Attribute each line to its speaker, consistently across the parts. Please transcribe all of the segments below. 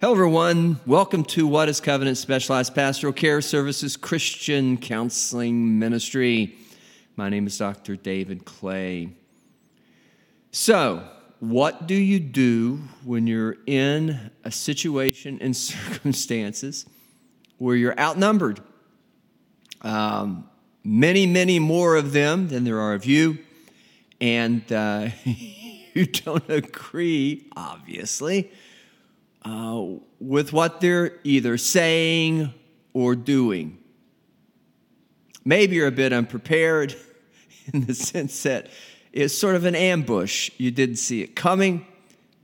Speaker 1: Hello, everyone. Welcome to What is Covenant Specialized Pastoral Care Services Christian Counseling Ministry. My name is Dr. David Clay. So, what do you do when you're in a situation and circumstances where you're outnumbered? Um, many, many more of them than there are of you, and uh, you don't agree, obviously, uh, with what they're either saying or doing. Maybe you're a bit unprepared in the sense that it's sort of an ambush. You didn't see it coming,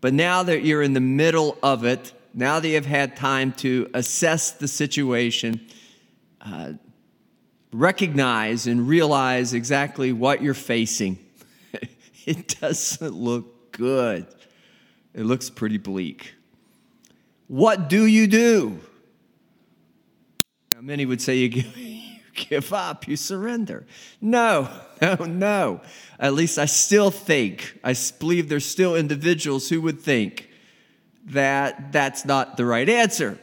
Speaker 1: but now that you're in the middle of it, now that you've had time to assess the situation, uh, recognize and realize exactly what you're facing, it doesn't look good. It looks pretty bleak. What do you do? Now, many would say you give, you give up, you surrender. No, no, no. At least I still think, I believe there's still individuals who would think that that's not the right answer.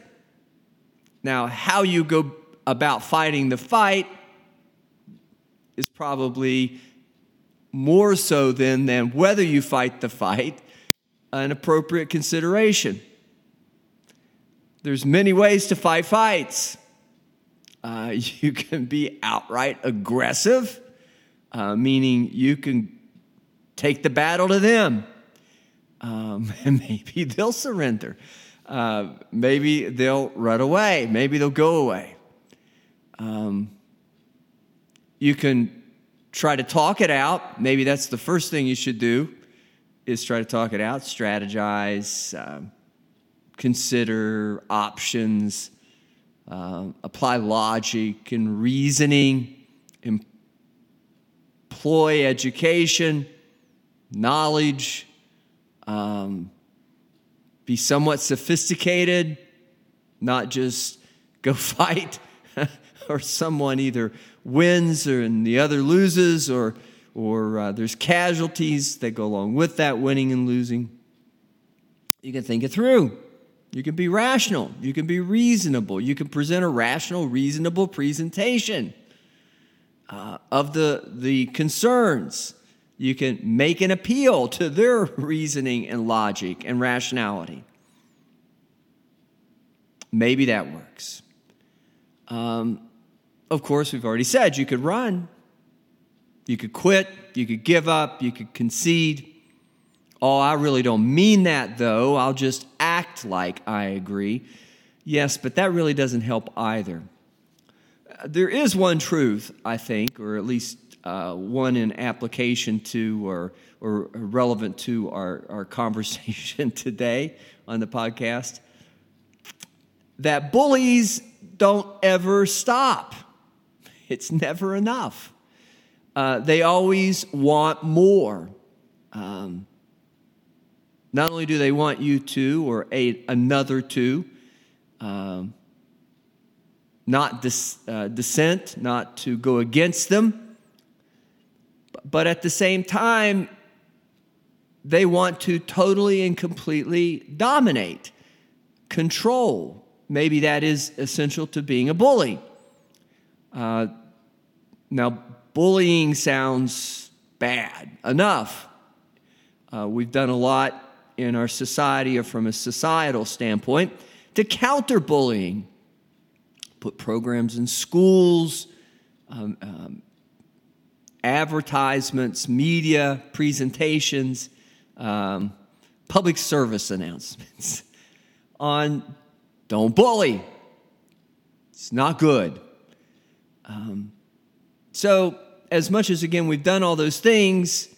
Speaker 1: Now, how you go about fighting the fight is probably more so than, than whether you fight the fight an appropriate consideration. There's many ways to fight fights. Uh, you can be outright aggressive, uh, meaning you can take the battle to them. Um, and maybe they'll surrender. Uh, maybe they'll run away. Maybe they'll go away. Um, you can try to talk it out. Maybe that's the first thing you should do is try to talk it out, strategize, um, consider options, uh, apply logic and reasoning, employ education, knowledge, um, be somewhat sophisticated, not just go fight or someone either wins or and the other loses or or uh, there's casualties that go along with that winning and losing. You can think it through. You can be rational. You can be reasonable. You can present a rational, reasonable presentation uh, of the, the concerns. You can make an appeal to their reasoning and logic and rationality. Maybe that works. Um, of course, we've already said you could run, you could quit, you could give up, you could concede. Oh, I really don't mean that though. I'll just act like I agree. Yes, but that really doesn't help either. There is one truth, I think, or at least uh, one in application to or, or relevant to our, our conversation today on the podcast that bullies don't ever stop. It's never enough. Uh, they always want more. Um, not only do they want you to or a, another to, um, not dis, uh, dissent, not to go against them, but at the same time, they want to totally and completely dominate, control. Maybe that is essential to being a bully. Uh, now, bullying sounds bad enough. Uh, we've done a lot in our society or from a societal standpoint to counter bullying. Put programs in schools, um, um, advertisements, media presentations, um, public service announcements on don't bully. It's not good. Um, so, as much as again we've done all those things,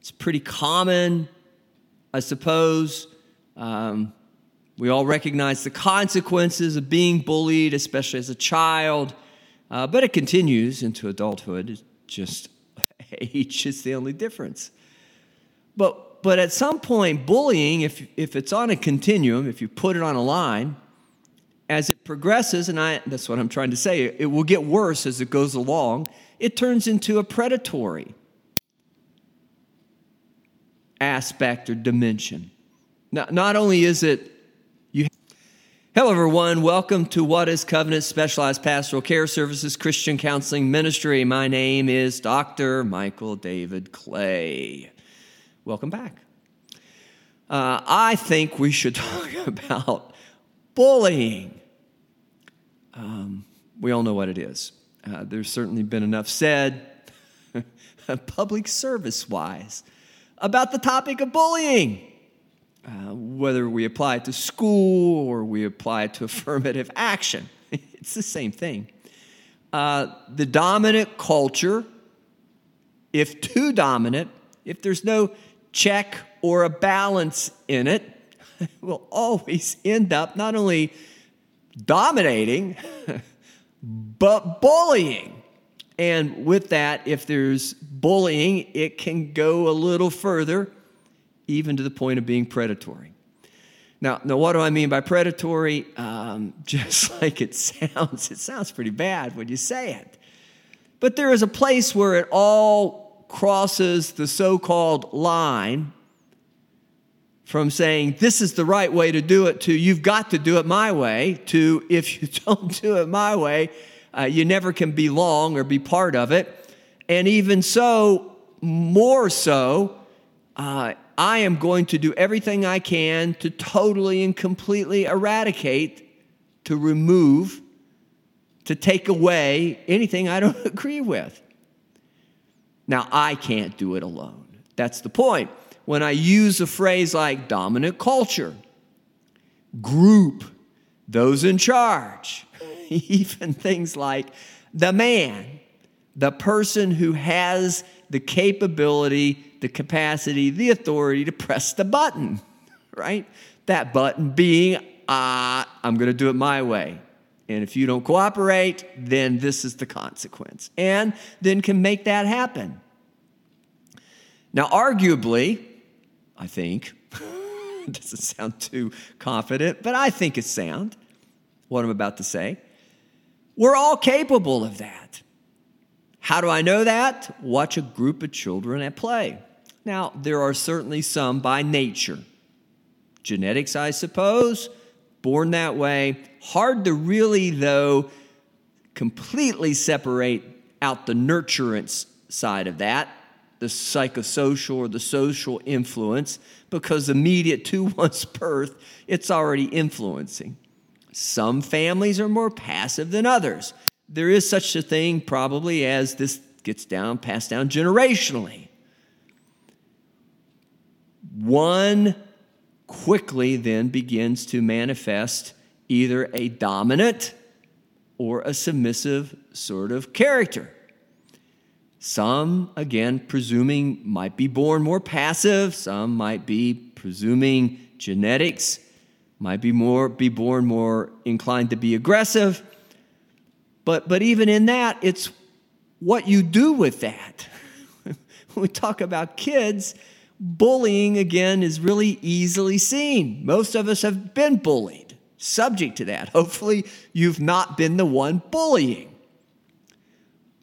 Speaker 1: it's pretty common I suppose. Um, we all recognize the consequences of being bullied, especially as a child, uh, but it continues into adulthood. It's just age is the only difference. But, but at some point, bullying, if, if it's on a continuum, if you put it on a line, as it progresses, and I, that's what I'm trying to say, it will get worse as it goes along, it turns into a predatory aspect or dimension. Not, not only is it you Hello, everyone. Welcome to What is Covenant Specialized Pastoral Care Services Christian Counseling Ministry. My name is Dr. Michael David Clay. Welcome back. Uh, I think we should talk about bullying. Um, we all know what it is. Uh, there's certainly been enough said, public service wise, about the topic of bullying. Uh, whether we apply it to school or we apply it to affirmative action, it's the same thing. Uh, the dominant culture, if too dominant, if there's no check or a balance in it, will always end up not only dominating, but bullying. And with that, if there's bullying, it can go a little further even to the point of being predatory. Now, now what do I mean by predatory? Um, just like it sounds, it sounds pretty bad when you say it. But there is a place where it all crosses the so called line from saying this is the right way to do it to you've got to do it my way to if you don't do it my way, uh, you never can belong or be part of it. And even so, more so, uh, I am going to do everything I can to totally and completely eradicate, to remove, to take away anything I don't agree with. Now, I can't do it alone. That's the point. When I use a phrase like dominant culture, group, those in charge, even things like the man, the person who has the capability the capacity, the authority to press the button, right? That button being, uh, I'm going to do it my way. And if you don't cooperate, then this is the consequence. And then can make that happen. Now, arguably, I think, doesn't sound too confident, but I think it's sound, what I'm about to say. We're all capable of that. How do I know that? Watch a group of children at play. Now, there are certainly some by nature. Genetics, I suppose, born that way. Hard to really, though, completely separate out the nurturance side of that, the psychosocial or the social influence, because immediate to one's birth, it's already influencing. Some families are more passive than others. There is such a thing, probably, as this gets down, passed down generationally. One quickly then begins to manifest either a dominant or a submissive sort of character. Some, again, presuming might be born more passive, some might be presuming genetics, might be more be born more inclined to be aggressive. But but even in that, it's what you do with that. when we talk about kids, bullying, again, is really easily seen. Most of us have been bullied, subject to that. Hopefully, you've not been the one bullying.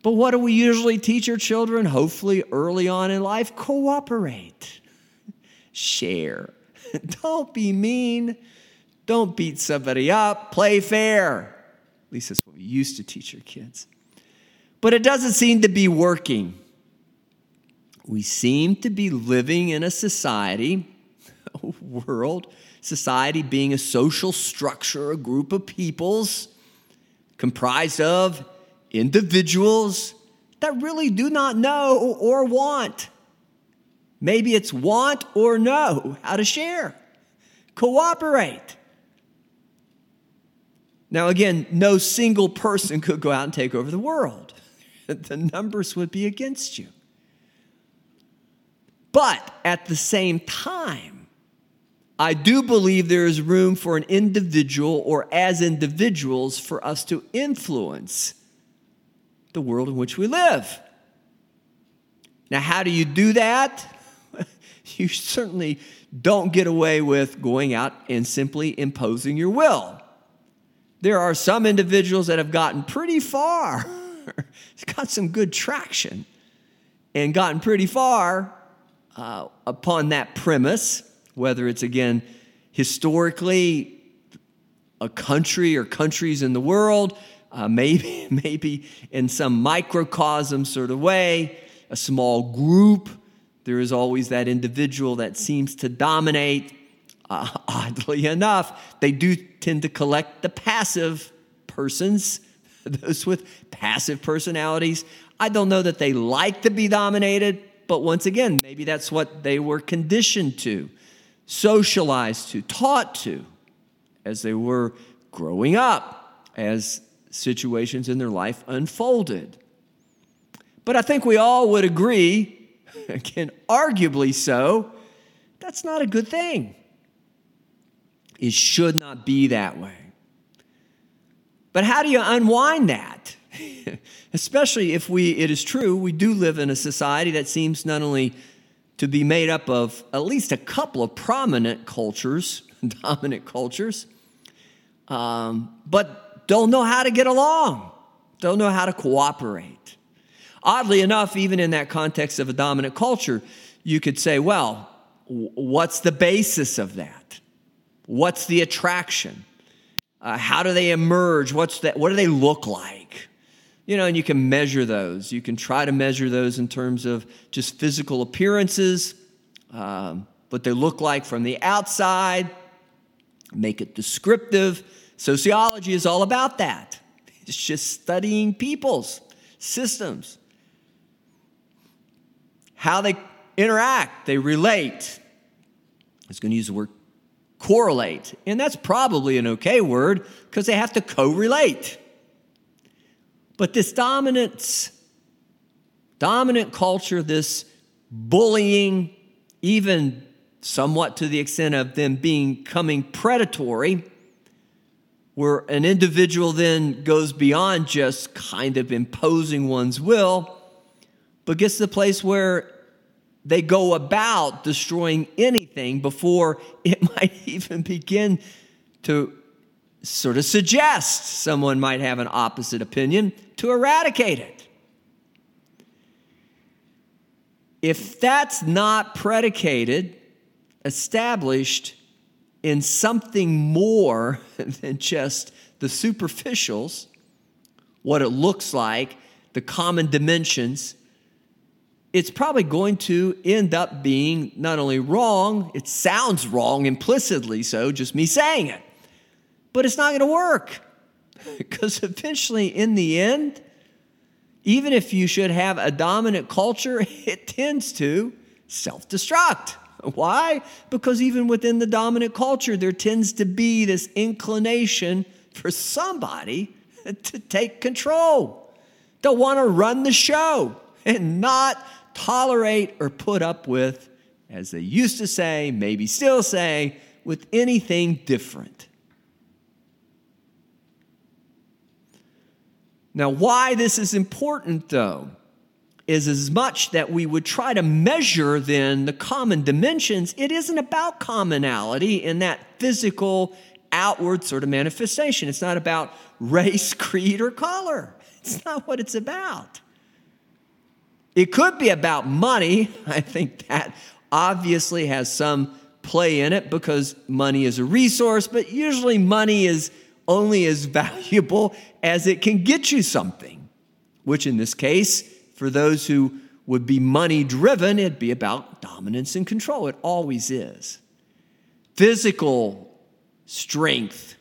Speaker 1: But what do we usually teach our children? Hopefully, early on in life, cooperate, share. Don't be mean. Don't beat somebody up. Play fair. At least that's what we used to teach our kids. But it doesn't seem to be working we seem to be living in a society, a world, society being a social structure, a group of peoples comprised of individuals that really do not know or want. Maybe it's want or know how to share, cooperate. Now, again, no single person could go out and take over the world. The numbers would be against you. But at the same time, I do believe there is room for an individual or as individuals for us to influence the world in which we live. Now, how do you do that? you certainly don't get away with going out and simply imposing your will. There are some individuals that have gotten pretty far, got some good traction, and gotten pretty far uh, upon that premise, whether it's again historically a country or countries in the world, uh, maybe, maybe in some microcosm sort of way, a small group. There is always that individual that seems to dominate. Uh, oddly enough, they do tend to collect the passive persons, those with passive personalities. I don't know that they like to be dominated, but once again, maybe that's what they were conditioned to, socialized to, taught to as they were growing up, as situations in their life unfolded. But I think we all would agree, again, arguably so, that's not a good thing. It should not be that way. But how do you unwind that? Especially if we, it is true, we do live in a society that seems not only to be made up of at least a couple of prominent cultures, dominant cultures, um, but don't know how to get along, don't know how to cooperate. Oddly enough, even in that context of a dominant culture, you could say, well, what's the basis of that? What's the attraction? Uh, how do they emerge? What's that? What do they look like? You know, and you can measure those. You can try to measure those in terms of just physical appearances, um, what they look like from the outside, make it descriptive. Sociology is all about that. It's just studying people's systems, how they interact, they relate. I was going to use the word correlate. And that's probably an okay word because they have to co-relate. But this dominance, dominant culture, this bullying, even somewhat to the extent of them being coming predatory, where an individual then goes beyond just kind of imposing one's will, but gets to the place where they go about destroying anything before it might even begin to sort of suggest someone might have an opposite opinion to eradicate it. If that's not predicated, established in something more than just the superficials, what it looks like, the common dimensions, it's probably going to end up being not only wrong, it sounds wrong implicitly so, just me saying it, but it's not going to work. Because eventually, in the end, even if you should have a dominant culture, it tends to self destruct. Why? Because even within the dominant culture, there tends to be this inclination for somebody to take control, to want to run the show and not tolerate or put up with, as they used to say, maybe still say, with anything different. Now, why this is important, though, is as much that we would try to measure then the common dimensions, it isn't about commonality in that physical, outward sort of manifestation. It's not about race, creed, or color. It's not what it's about. It could be about money. I think that obviously has some play in it because money is a resource, but usually money is only as valuable as it can get you something, which in this case, for those who would be money driven, it'd be about dominance and control. It always is. Physical strength,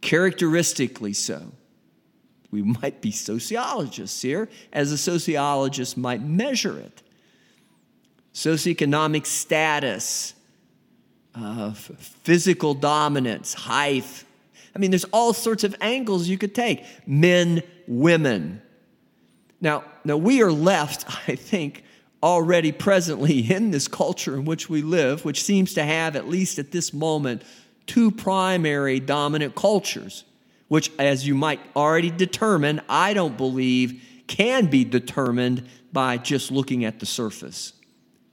Speaker 1: characteristically so. We might be sociologists here, as a sociologist might measure it. Socioeconomic status, uh, physical dominance, height. I mean, there's all sorts of angles you could take. Men, women. Now, now we are left, I think, already presently in this culture in which we live, which seems to have, at least at this moment, two primary dominant cultures which, as you might already determine, I don't believe can be determined by just looking at the surface.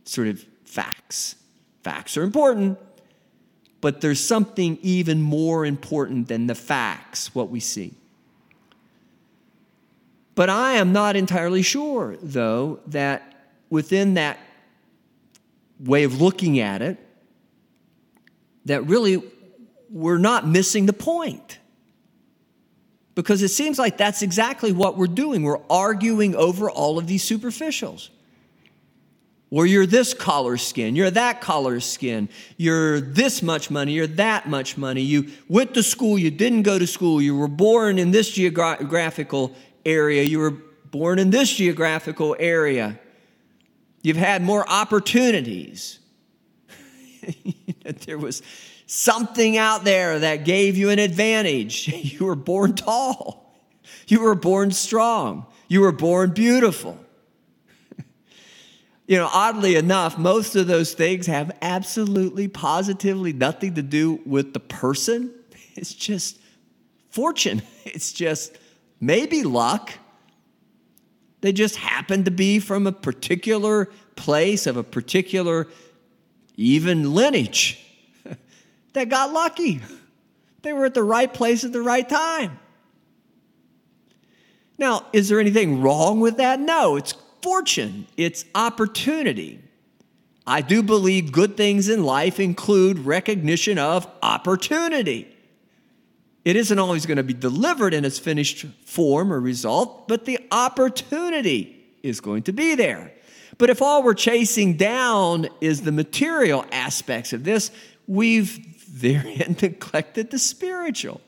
Speaker 1: Sort of facts. Facts are important, but there's something even more important than the facts, what we see. But I am not entirely sure, though, that within that way of looking at it, that really we're not missing the point. Because it seems like that's exactly what we're doing. We're arguing over all of these superficials. Or you're this color skin, you're that color skin, you're this much money, you're that much money. You went to school, you didn't go to school, you were born in this geographical area, you were born in this geographical area. You've had more opportunities. there was something out there that gave you an advantage. You were born tall, you were born strong, you were born beautiful. You know, oddly enough, most of those things have absolutely, positively nothing to do with the person. It's just fortune. It's just maybe luck. They just happen to be from a particular place of a particular, even lineage that got lucky. They were at the right place at the right time. Now, is there anything wrong with that? No, it's fortune, it's opportunity. I do believe good things in life include recognition of opportunity. It isn't always going to be delivered in its finished form or result, but the opportunity is going to be there. But if all we're chasing down is the material aspects of this, we've therein neglected the spiritual.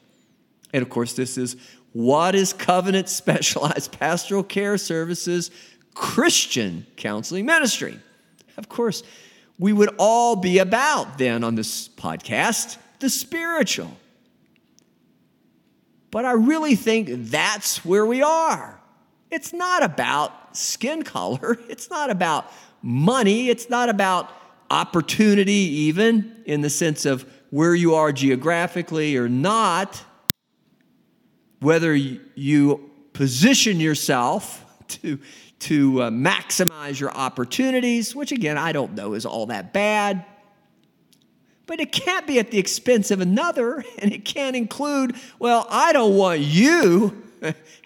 Speaker 1: And of course, this is what is covenant specialized pastoral care services Christian counseling ministry. Of course, we would all be about then on this podcast the spiritual. But I really think that's where we are. It's not about skin color, it's not about money, it's not about opportunity, even in the sense of where you are geographically or not, whether you position yourself to to uh, maximize your opportunities, which again, I don't know is all that bad. But it can't be at the expense of another, and it can't include, well, I don't want you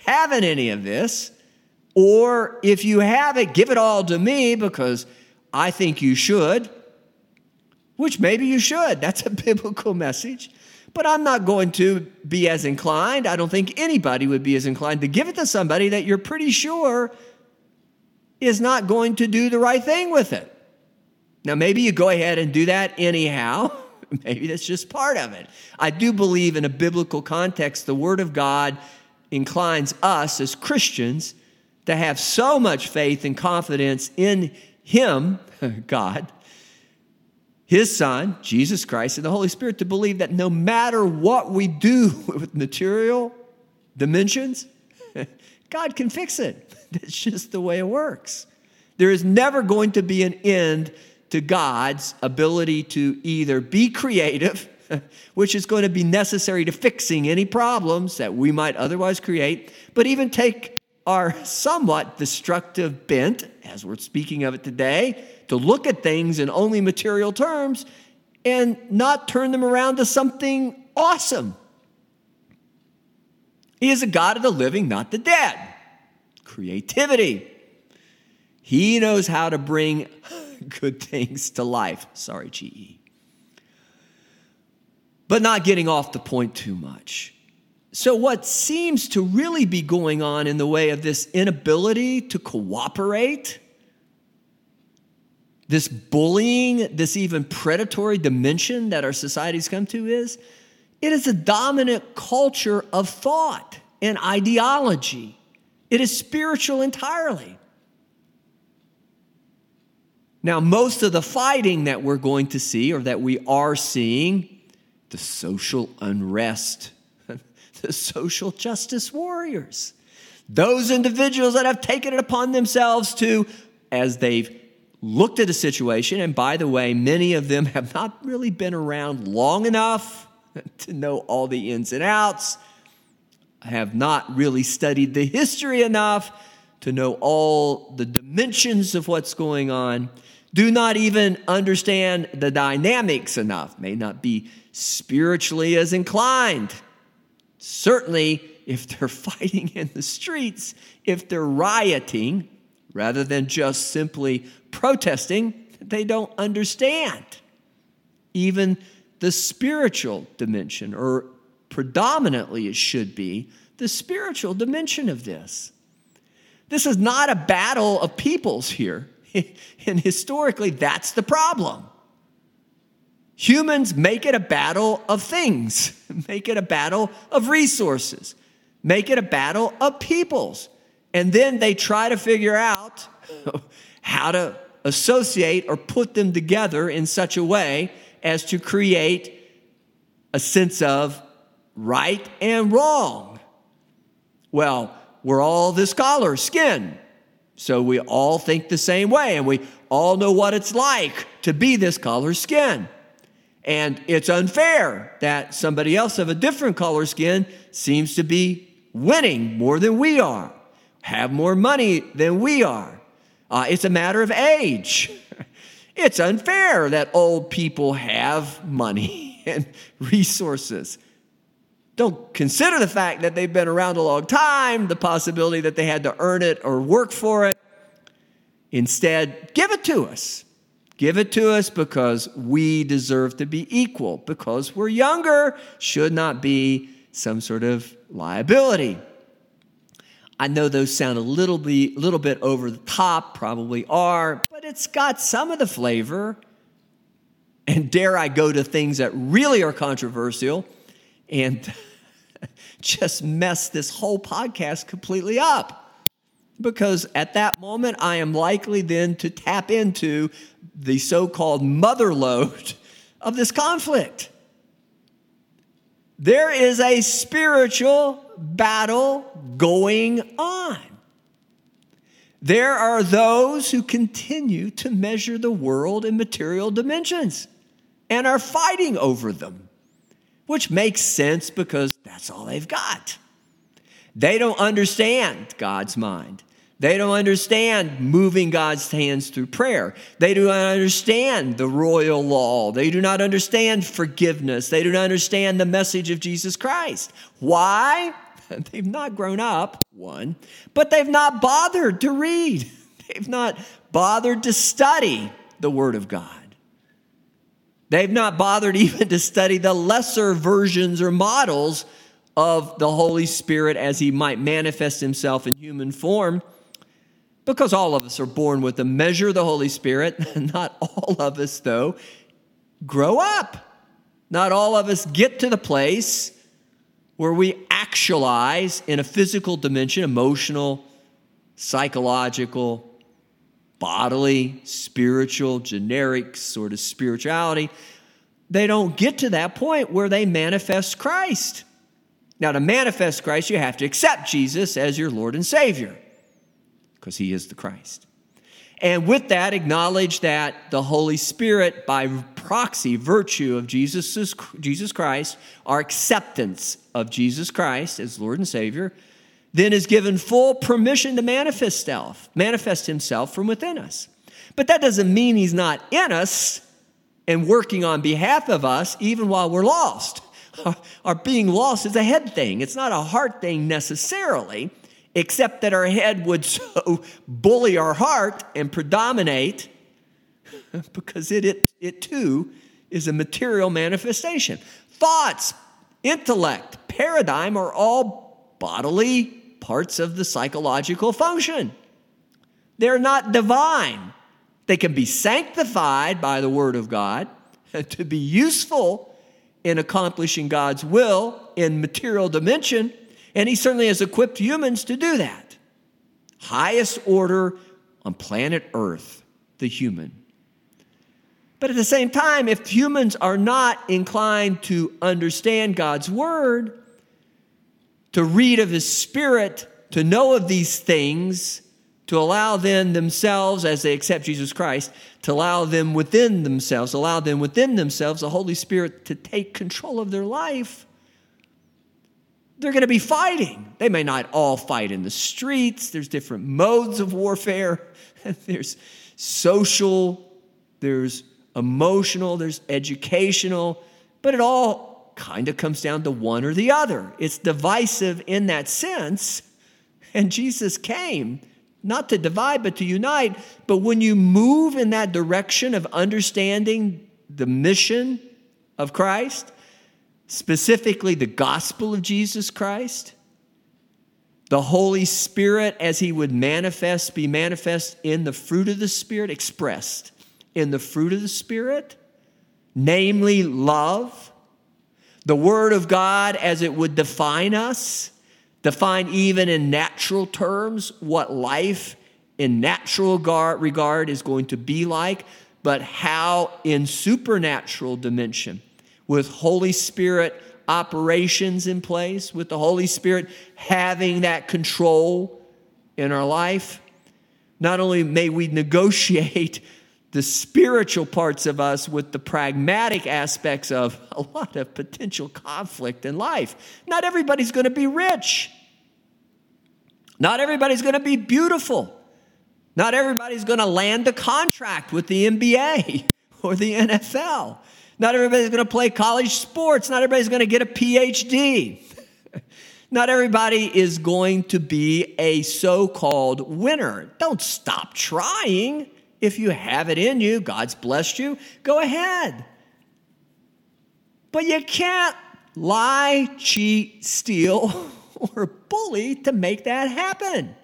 Speaker 1: having any of this. Or if you have it, give it all to me because I think you should, which maybe you should. That's a biblical message. But I'm not going to be as inclined. I don't think anybody would be as inclined to give it to somebody that you're pretty sure is not going to do the right thing with it. Now, maybe you go ahead and do that anyhow. maybe that's just part of it. I do believe in a biblical context, the Word of God inclines us as Christians to have so much faith and confidence in Him, God, His Son, Jesus Christ, and the Holy Spirit to believe that no matter what we do with material dimensions, God can fix it. That's just the way it works. There is never going to be an end to God's ability to either be creative, which is going to be necessary to fixing any problems that we might otherwise create, but even take our somewhat destructive bent, as we're speaking of it today, to look at things in only material terms and not turn them around to something awesome. He is a God of the living, not the dead creativity. He knows how to bring good things to life. Sorry, GE. But not getting off the point too much. So, what seems to really be going on in the way of this inability to cooperate, this bullying, this even predatory dimension that our society's come to is it is a dominant culture of thought and ideology. It is spiritual entirely. Now, most of the fighting that we're going to see or that we are seeing, the social unrest, the social justice warriors, those individuals that have taken it upon themselves to, as they've looked at a situation, and by the way, many of them have not really been around long enough to know all the ins and outs have not really studied the history enough to know all the dimensions of what's going on, do not even understand the dynamics enough, may not be spiritually as inclined. Certainly, if they're fighting in the streets, if they're rioting, rather than just simply protesting, they don't understand even the spiritual dimension, or predominantly it should be the spiritual dimension of this. This is not a battle of peoples here. and historically, that's the problem. Humans make it a battle of things, make it a battle of resources, make it a battle of peoples. And then they try to figure out how to associate or put them together in such a way as to create a sense of right and wrong. Well, we're all this color, skin. So we all think the same way, and we all know what it's like to be this color skin. And it's unfair that somebody else of a different color skin seems to be winning more than we are, have more money than we are. Uh, it's a matter of age. It's unfair that old people have money and resources don't consider the fact that they've been around a long time, the possibility that they had to earn it or work for it. Instead, give it to us. Give it to us because we deserve to be equal, because we're younger, should not be some sort of liability. I know those sound a little bit, little bit over the top, probably are, but it's got some of the flavor. And dare I go to things that really are controversial and just mess this whole podcast completely up. Because at that moment, I am likely then to tap into the so called mother lode of this conflict. There is a spiritual battle going on. There are those who continue to measure the world in material dimensions and are fighting over them which makes sense because that's all they've got. They don't understand God's mind. They don't understand moving God's hands through prayer. They do not understand the royal law. They do not understand forgiveness. They do not understand the message of Jesus Christ. Why? They've not grown up, one, but they've not bothered to read. They've not bothered to study the Word of God. They've not bothered even to study the lesser versions or models of the Holy Spirit as he might manifest himself in human form. Because all of us are born with a measure of the Holy Spirit. Not all of us, though, grow up. Not all of us get to the place where we actualize in a physical dimension, emotional, psychological, bodily, spiritual, generic sort of spirituality, they don't get to that point where they manifest Christ. Now, to manifest Christ, you have to accept Jesus as your Lord and Savior because He is the Christ. And with that, acknowledge that the Holy Spirit, by proxy, virtue of Jesus, Jesus Christ, our acceptance of Jesus Christ as Lord and Savior, then is given full permission to manifest self, manifest himself from within us. But that doesn't mean he's not in us and working on behalf of us even while we're lost. Our being lost is a head thing. It's not a heart thing necessarily, except that our head would so bully our heart and predominate because it, it, it too is a material manifestation. Thoughts, intellect, paradigm are all bodily parts of the psychological function. They're not divine. They can be sanctified by the Word of God to be useful in accomplishing God's will in material dimension, and He certainly has equipped humans to do that. Highest order on planet Earth, the human. But at the same time, if humans are not inclined to understand God's Word, to read of his spirit, to know of these things, to allow them themselves, as they accept Jesus Christ, to allow them within themselves, allow them within themselves the Holy Spirit to take control of their life, they're going to be fighting. They may not all fight in the streets, there's different modes of warfare, there's social, there's emotional, there's educational, but it all kind of comes down to one or the other. It's divisive in that sense. And Jesus came not to divide, but to unite. But when you move in that direction of understanding the mission of Christ, specifically the gospel of Jesus Christ, the Holy Spirit as he would manifest, be manifest in the fruit of the Spirit, expressed in the fruit of the Spirit, namely love, the Word of God as it would define us, define even in natural terms what life in natural regard is going to be like, but how in supernatural dimension, with Holy Spirit operations in place, with the Holy Spirit having that control in our life, not only may we negotiate the spiritual parts of us with the pragmatic aspects of a lot of potential conflict in life. Not everybody's going to be rich. Not everybody's going to be beautiful. Not everybody's going to land a contract with the NBA or the NFL. Not everybody's going to play college sports. Not everybody's going to get a PhD. Not everybody is going to be a so called winner. Don't stop trying. If you have it in you, God's blessed you, go ahead. But you can't lie, cheat, steal, or bully to make that happen.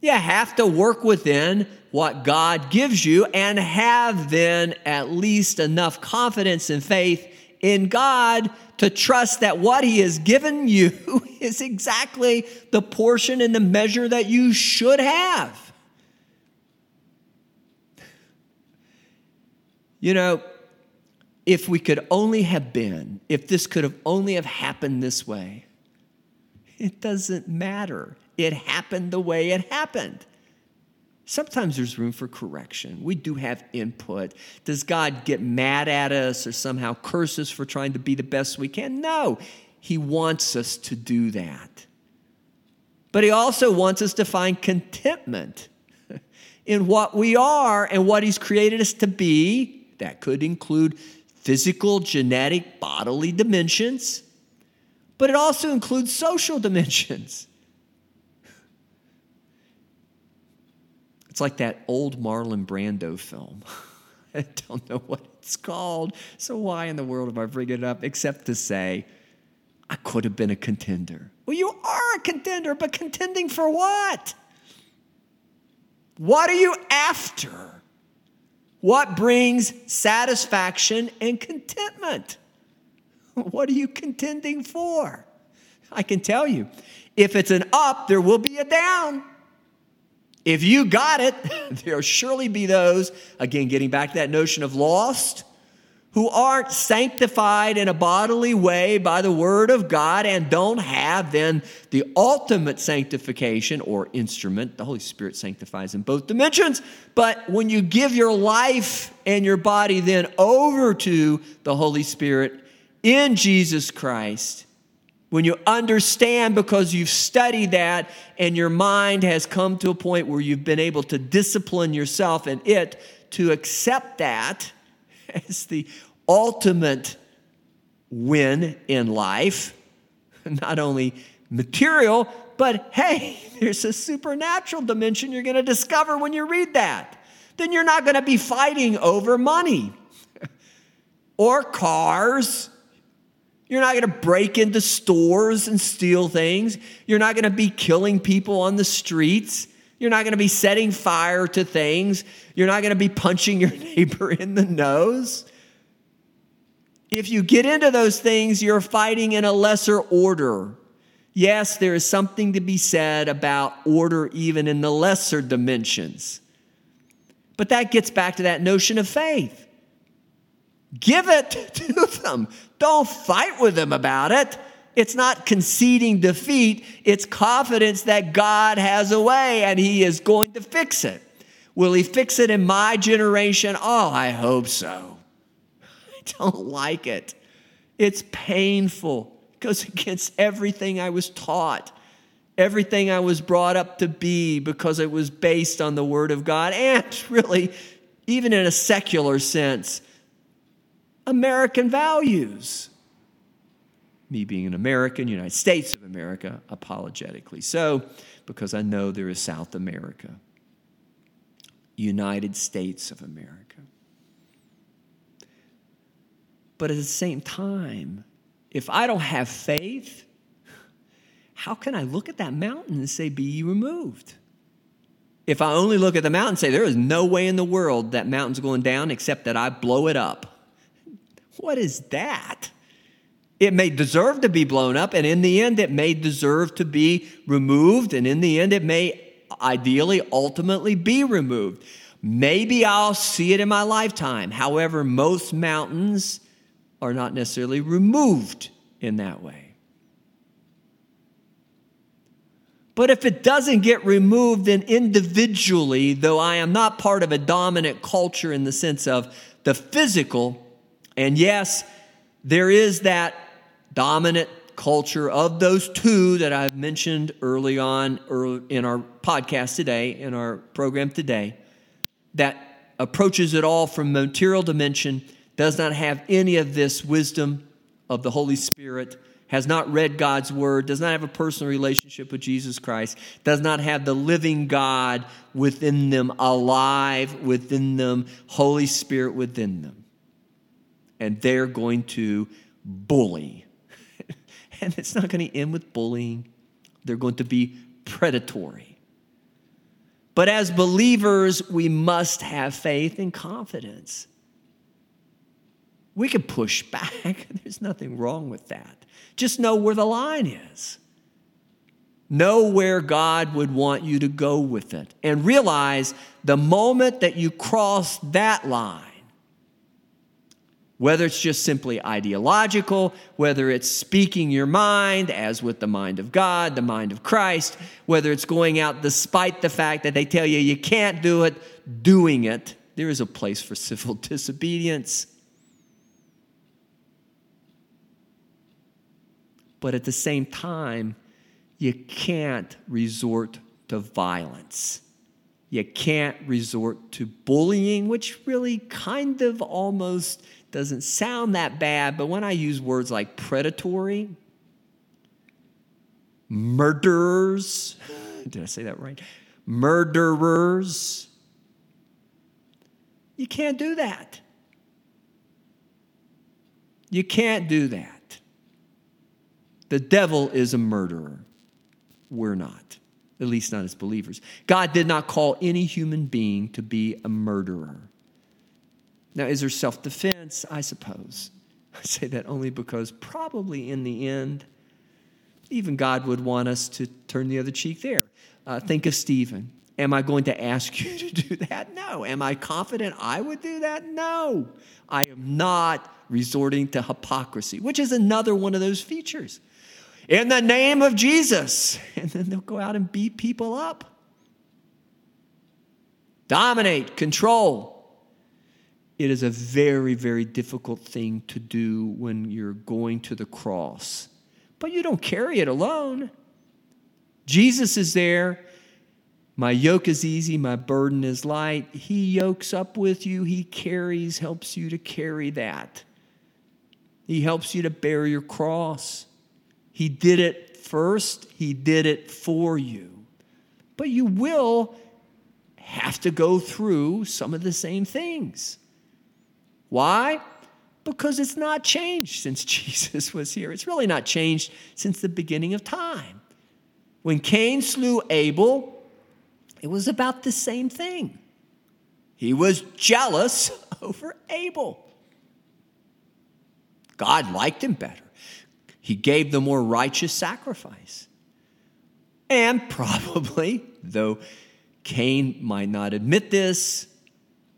Speaker 1: You have to work within what God gives you and have then at least enough confidence and faith in God to trust that what He has given you is exactly the portion and the measure that you should have. You know, if we could only have been, if this could have only have happened this way, it doesn't matter. It happened the way it happened. Sometimes there's room for correction. We do have input. Does God get mad at us or somehow curse us for trying to be the best we can? No, He wants us to do that. But He also wants us to find contentment in what we are and what He's created us to be. That could include physical, genetic, bodily dimensions, but it also includes social dimensions. It's like that old Marlon Brando film. I don't know what it's called, so why in the world am I bringing it up except to say I could have been a contender? Well, you are a contender, but contending for what? What are you after? What brings satisfaction and contentment? What are you contending for? I can tell you, if it's an up, there will be a down. If you got it, there'll surely be those, again, getting back to that notion of lost, who aren't sanctified in a bodily way by the Word of God and don't have then the ultimate sanctification or instrument. The Holy Spirit sanctifies in both dimensions. But when you give your life and your body then over to the Holy Spirit in Jesus Christ, when you understand because you've studied that and your mind has come to a point where you've been able to discipline yourself and it to accept that as the ultimate win in life, not only material, but hey, there's a supernatural dimension you're going to discover when you read that. Then you're not going to be fighting over money or cars you're not going to break into stores and steal things. You're not going to be killing people on the streets. You're not going to be setting fire to things. You're not going to be punching your neighbor in the nose. If you get into those things, you're fighting in a lesser order. Yes, there is something to be said about order even in the lesser dimensions. But that gets back to that notion of faith. Give it to them. Don't fight with them about it. It's not conceding defeat, it's confidence that God has a way and He is going to fix it. Will He fix it in my generation? Oh, I hope so. I don't like it. It's painful. It goes against everything I was taught, everything I was brought up to be because it was based on the Word of God and really, even in a secular sense, American values. Me being an American, United States of America, apologetically so, because I know there is South America, United States of America. But at the same time, if I don't have faith, how can I look at that mountain and say, Be ye removed? If I only look at the mountain and say, There is no way in the world that mountain's going down except that I blow it up. What is that? It may deserve to be blown up, and in the end, it may deserve to be removed, and in the end, it may ideally ultimately be removed. Maybe I'll see it in my lifetime. However, most mountains are not necessarily removed in that way. But if it doesn't get removed, then individually, though I am not part of a dominant culture in the sense of the physical, and yes, there is that dominant culture of those two that I've mentioned early on in our podcast today, in our program today, that approaches it all from material dimension, does not have any of this wisdom of the Holy Spirit, has not read God's word, does not have a personal relationship with Jesus Christ, does not have the living God within them, alive within them, Holy Spirit within them. And they're going to bully. and it's not going to end with bullying, they're going to be predatory. But as believers, we must have faith and confidence. We can push back, there's nothing wrong with that. Just know where the line is. Know where God would want you to go with it. And realize the moment that you cross that line, whether it's just simply ideological, whether it's speaking your mind, as with the mind of God, the mind of Christ, whether it's going out despite the fact that they tell you you can't do it, doing it, there is a place for civil disobedience. But at the same time, you can't resort to violence. You can't resort to bullying, which really kind of almost doesn't sound that bad, but when I use words like predatory, murderers, did I say that right? Murderers, you can't do that. You can't do that. The devil is a murderer. We're not, at least not as believers. God did not call any human being to be a murderer. Now, is there self defense? I suppose. I say that only because probably in the end, even God would want us to turn the other cheek there. Uh, think of Stephen. Am I going to ask you to do that? No. Am I confident I would do that? No. I am not resorting to hypocrisy, which is another one of those features. In the name of Jesus. And then they'll go out and beat people up. Dominate, control, it is a very, very difficult thing to do when you're going to the cross. But you don't carry it alone. Jesus is there. My yoke is easy, my burden is light. He yokes up with you, He carries, helps you to carry that. He helps you to bear your cross. He did it first, He did it for you. But you will have to go through some of the same things. Why? Because it's not changed since Jesus was here. It's really not changed since the beginning of time. When Cain slew Abel, it was about the same thing. He was jealous over Abel. God liked him better. He gave the more righteous sacrifice. And probably, though Cain might not admit this,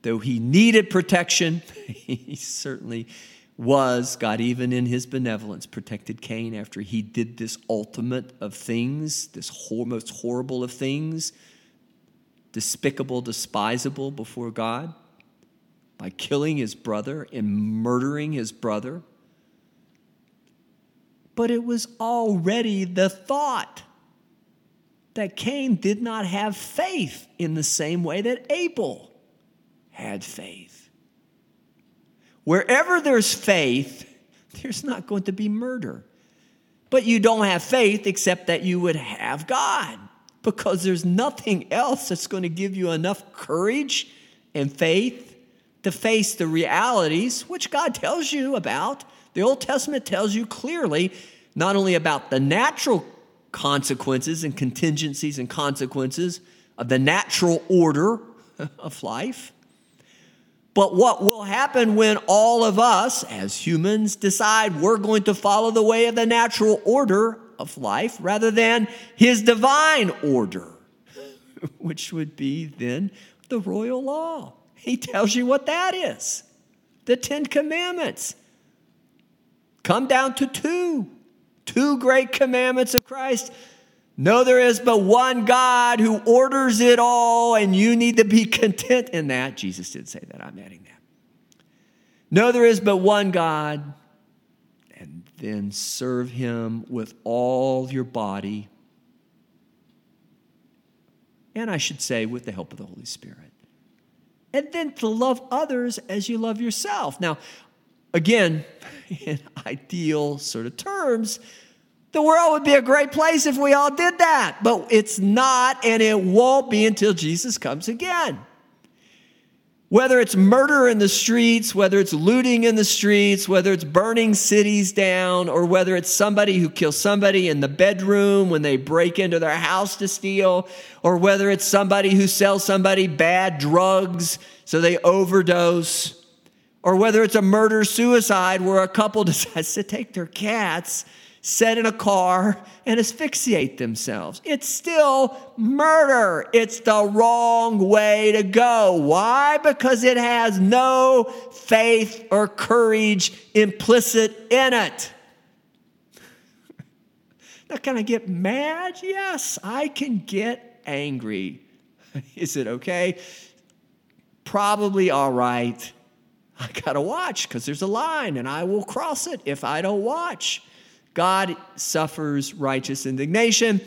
Speaker 1: Though he needed protection, he certainly was, God, even in his benevolence, protected Cain after he did this ultimate of things, this most horrible of things, despicable, despisable before God, by killing his brother and murdering his brother. But it was already the thought that Cain did not have faith in the same way that Abel had faith. Wherever there's faith, there's not going to be murder. But you don't have faith except that you would have God because there's nothing else that's going to give you enough courage and faith to face the realities which God tells you about. The Old Testament tells you clearly not only about the natural consequences and contingencies and consequences of the natural order of life, but what will happen when all of us as humans decide we're going to follow the way of the natural order of life rather than his divine order, which would be then the royal law. He tells you what that is the Ten Commandments. Come down to two, two great commandments of Christ. No, there is but one God who orders it all, and you need to be content in that. Jesus did say that. I'm adding that. No, there is but one God, and then serve him with all your body. And I should say, with the help of the Holy Spirit and then to love others as you love yourself. Now, again, in ideal sort of terms, the world would be a great place if we all did that, but it's not, and it won't be until Jesus comes again. Whether it's murder in the streets, whether it's looting in the streets, whether it's burning cities down, or whether it's somebody who kills somebody in the bedroom when they break into their house to steal, or whether it's somebody who sells somebody bad drugs so they overdose, or whether it's a murder suicide where a couple decides to take their cats set in a car and asphyxiate themselves. It's still murder. It's the wrong way to go. Why? Because it has no faith or courage implicit in it. now, can I get mad? Yes, I can get angry. Is it okay? Probably all right. I got to watch because there's a line and I will cross it if I don't watch. God suffers righteous indignation.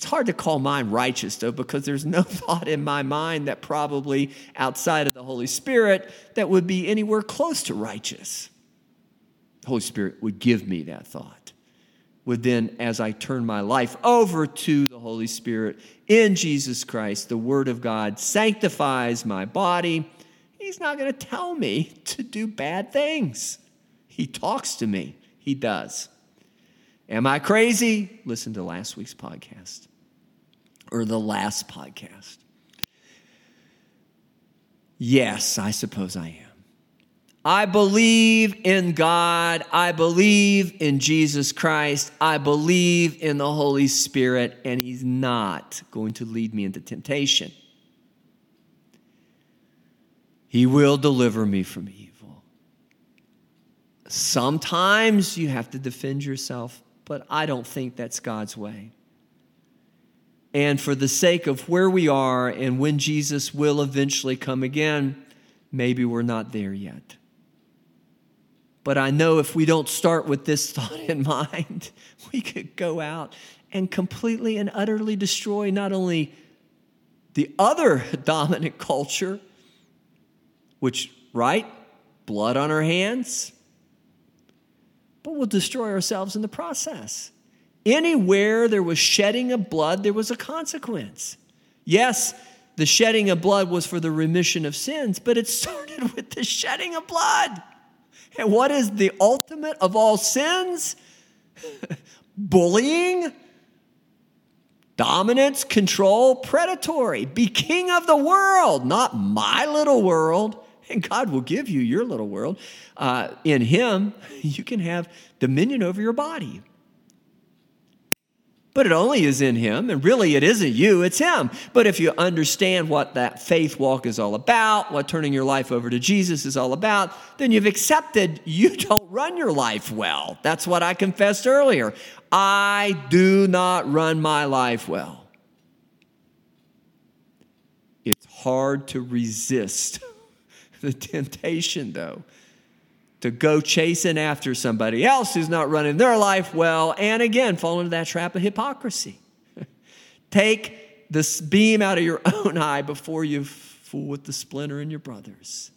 Speaker 1: It's hard to call mine righteous, though, because there's no thought in my mind that probably outside of the Holy Spirit that would be anywhere close to righteous. The Holy Spirit would give me that thought. Would then, as I turn my life over to the Holy Spirit in Jesus Christ, the Word of God sanctifies my body. He's not going to tell me to do bad things. He talks to me, He does. Am I crazy? Listen to last week's podcast or the last podcast. Yes, I suppose I am. I believe in God. I believe in Jesus Christ. I believe in the Holy Spirit, and He's not going to lead me into temptation. He will deliver me from evil. Sometimes you have to defend yourself but I don't think that's God's way. And for the sake of where we are and when Jesus will eventually come again, maybe we're not there yet. But I know if we don't start with this thought in mind, we could go out and completely and utterly destroy not only the other dominant culture, which, right, blood on our hands, but we'll destroy ourselves in the process. Anywhere there was shedding of blood, there was a consequence. Yes, the shedding of blood was for the remission of sins, but it started with the shedding of blood. And what is the ultimate of all sins? Bullying, dominance, control, predatory. Be king of the world, not my little world and God will give you your little world. Uh, in Him, you can have dominion over your body. But it only is in Him, and really it isn't you, it's Him. But if you understand what that faith walk is all about, what turning your life over to Jesus is all about, then you've accepted you don't run your life well. That's what I confessed earlier. I do not run my life well. It's hard to resist the temptation, though, to go chasing after somebody else who's not running their life well, and again, fall into that trap of hypocrisy. Take the beam out of your own eye before you fool with the splinter in your brother's.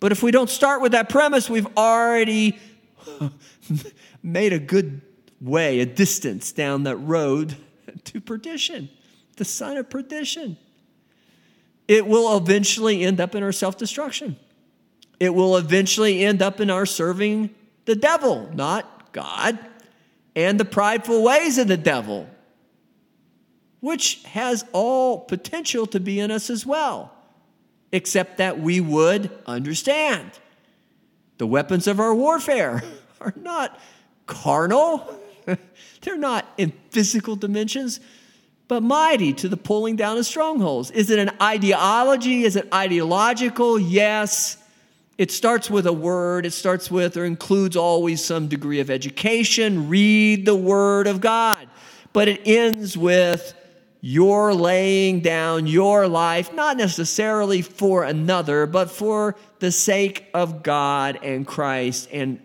Speaker 1: But if we don't start with that premise, we've already made a good way, a distance down that road to perdition, the son of perdition. It will eventually end up in our self destruction. It will eventually end up in our serving the devil, not God, and the prideful ways of the devil, which has all potential to be in us as well, except that we would understand the weapons of our warfare are not carnal, they're not in physical dimensions, but mighty to the pulling down of strongholds. Is it an ideology? Is it ideological? Yes. It starts with a word, it starts with or includes always some degree of education. Read the Word of God. But it ends with your laying down your life, not necessarily for another, but for the sake of God and Christ. And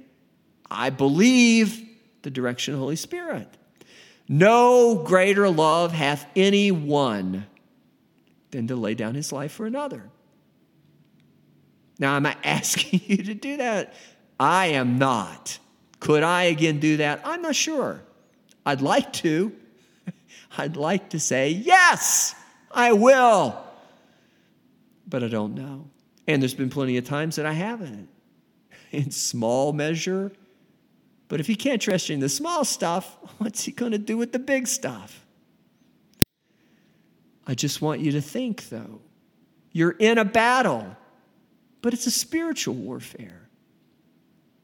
Speaker 1: I believe the direction of the Holy Spirit. No greater love hath any one than to lay down his life for another. Now, am I asking you to do that? I am not. Could I again do that? I'm not sure. I'd like to. I'd like to say, yes, I will. But I don't know. And there's been plenty of times that I haven't in small measure. But if he can't trust you in the small stuff, what's he going to do with the big stuff? I just want you to think, though. You're in a battle but it's a spiritual warfare.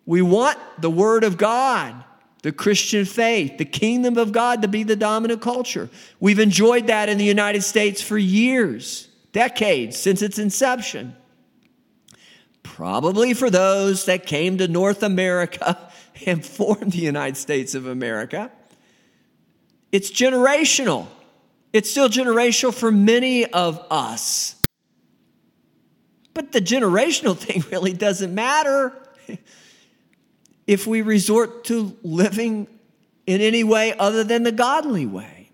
Speaker 1: We want the Word of God, the Christian faith, the kingdom of God to be the dominant culture. We've enjoyed that in the United States for years, decades, since its inception. Probably for those that came to North America and formed the United States of America. It's generational. It's still generational for many of us. But the generational thing really doesn't matter if we resort to living in any way other than the godly way.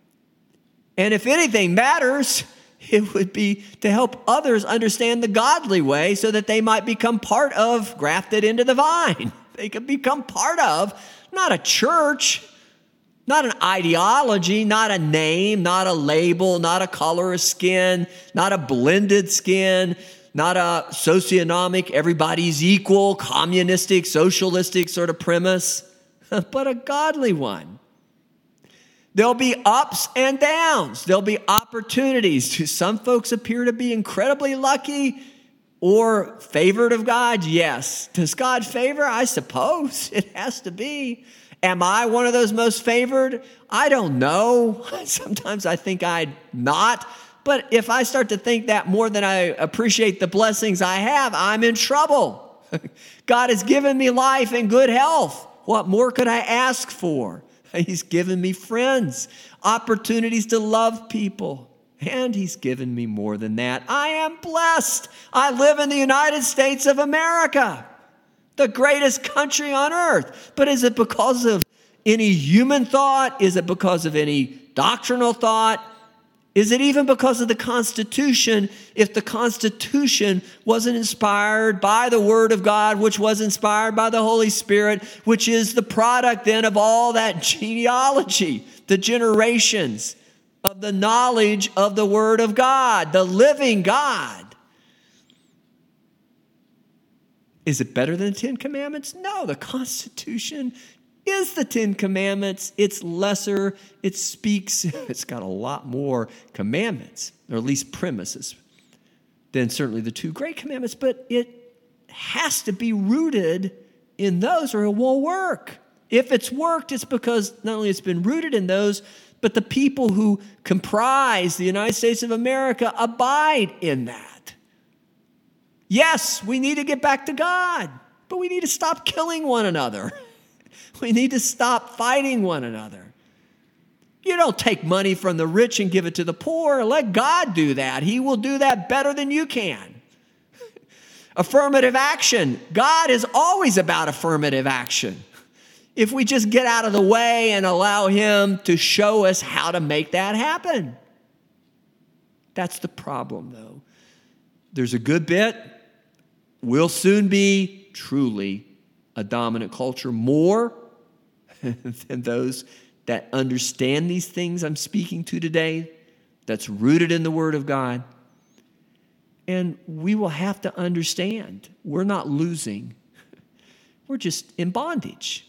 Speaker 1: And if anything matters, it would be to help others understand the godly way so that they might become part of, grafted into the vine. They could become part of, not a church, not an ideology, not a name, not a label, not a color of skin, not a blended skin, not a socioeconomic, everybody's equal, communistic, socialistic sort of premise, but a godly one. There'll be ups and downs. There'll be opportunities. Some folks appear to be incredibly lucky or favored of God. Yes. Does God favor? I suppose it has to be. Am I one of those most favored? I don't know. Sometimes I think I'm not. But if I start to think that more than I appreciate the blessings I have, I'm in trouble. God has given me life and good health. What more could I ask for? He's given me friends, opportunities to love people. And he's given me more than that. I am blessed. I live in the United States of America, the greatest country on earth. But is it because of any human thought? Is it because of any doctrinal thought? Is it even because of the Constitution if the Constitution wasn't inspired by the Word of God, which was inspired by the Holy Spirit, which is the product then of all that genealogy, the generations of the knowledge of the Word of God, the living God? Is it better than the Ten Commandments? No, the Constitution is the Ten Commandments. It's lesser, it speaks, it's got a lot more commandments, or at least premises, than certainly the two great commandments, but it has to be rooted in those or it won't work. If it's worked, it's because not only it's been rooted in those, but the people who comprise the United States of America abide in that. Yes, we need to get back to God, but we need to stop killing one another. We need to stop fighting one another. You don't take money from the rich and give it to the poor. Let God do that. He will do that better than you can. affirmative action. God is always about affirmative action. If we just get out of the way and allow Him to show us how to make that happen. That's the problem, though. There's a good bit. We'll soon be truly a dominant culture more than those that understand these things I'm speaking to today, that's rooted in the Word of God. and we will have to understand we're not losing, we're just in bondage,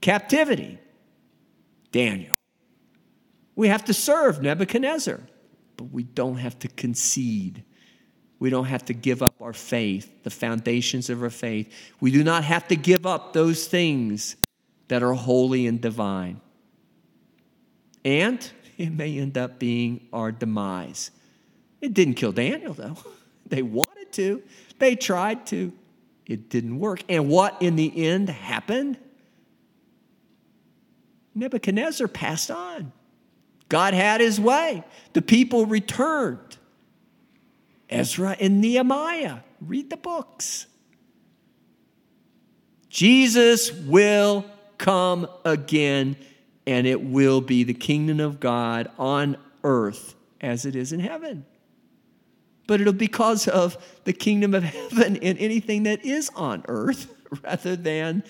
Speaker 1: captivity. Daniel. We have to serve Nebuchadnezzar, but we don't have to concede. We don't have to give up our faith, the foundations of our faith. We do not have to give up those things that are holy and divine. And it may end up being our demise. It didn't kill Daniel, though. They wanted to, they tried to. It didn't work. And what in the end happened? Nebuchadnezzar passed on. God had his way. The people returned. Ezra and Nehemiah, read the books. Jesus will come again, and it will be the kingdom of God on earth as it is in heaven but it'll be because of the kingdom of heaven in anything that is on earth rather than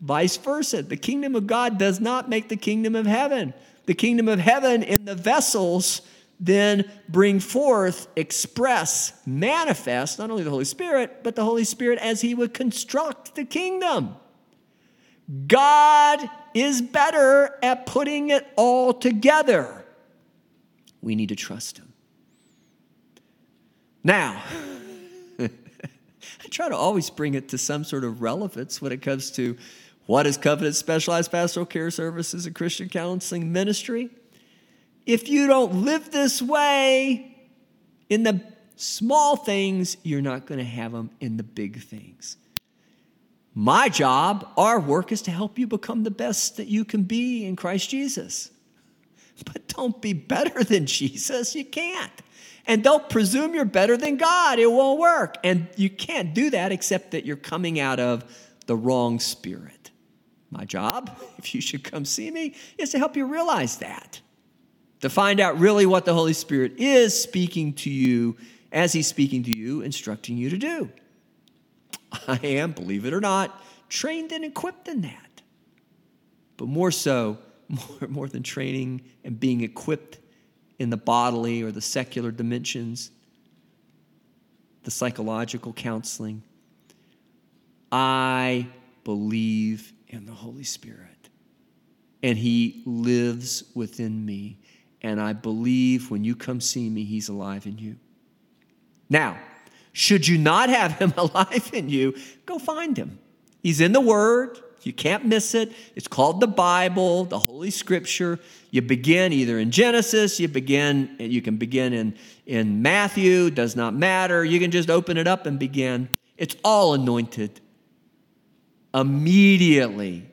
Speaker 1: vice versa. The kingdom of God does not make the kingdom of heaven. The kingdom of heaven in the vessels then bring forth, express, manifest not only the Holy Spirit, but the Holy Spirit as He would construct the kingdom. God is better at putting it all together. We need to trust Him. Now, I try to always bring it to some sort of relevance when it comes to what is Covenant Specialized Pastoral Care Services and Christian Counseling Ministry. If you don't live this way in the small things, you're not going to have them in the big things. My job, our work, is to help you become the best that you can be in Christ Jesus. But don't be better than Jesus. You can't. And don't presume you're better than God. It won't work. And you can't do that except that you're coming out of the wrong spirit. My job, if you should come see me, is to help you realize that. To find out really what the Holy Spirit is speaking to you as He's speaking to you, instructing you to do. I am, believe it or not, trained and equipped in that. But more so, more, more than training and being equipped in the bodily or the secular dimensions, the psychological counseling. I believe in the Holy Spirit, and He lives within me. And I believe when you come see me, He's alive in you. Now, should you not have Him alive in you, go find Him. He's in the Word. You can't miss it. It's called the Bible, the Holy Scripture. You begin either in Genesis, you begin, you can begin in, in Matthew, does not matter. You can just open it up and begin. It's all anointed. Immediately,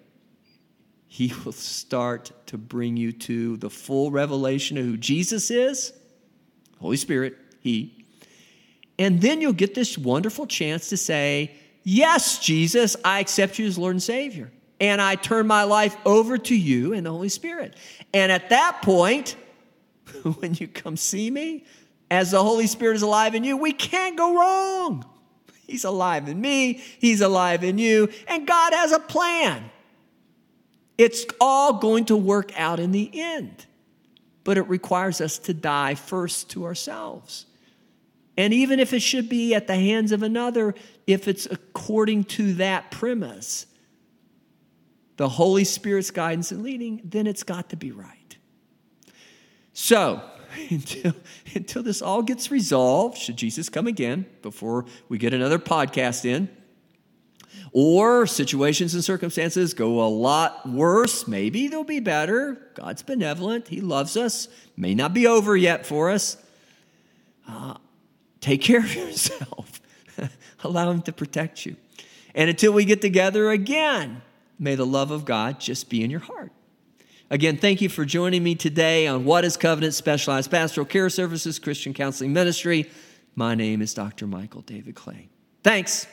Speaker 1: he will start to bring you to the full revelation of who Jesus is, Holy Spirit, He. And then you'll get this wonderful chance to say, Yes, Jesus, I accept you as Lord and Savior. And I turn my life over to you and the Holy Spirit. And at that point, when you come see me, as the Holy Spirit is alive in you, we can't go wrong. He's alive in me, He's alive in you, and God has a plan. It's all going to work out in the end, but it requires us to die first to ourselves. And even if it should be at the hands of another, if it's according to that premise, the Holy Spirit's guidance and leading, then it's got to be right. So, until, until this all gets resolved, should Jesus come again before we get another podcast in, or situations and circumstances go a lot worse, maybe they'll be better. God's benevolent, He loves us, may not be over yet for us. Uh, Take care of yourself. Allow Him to protect you. And until we get together again, may the love of God just be in your heart. Again, thank you for joining me today on What is Covenant Specialized Pastoral Care Services Christian Counseling Ministry. My name is Dr. Michael David Clay. Thanks.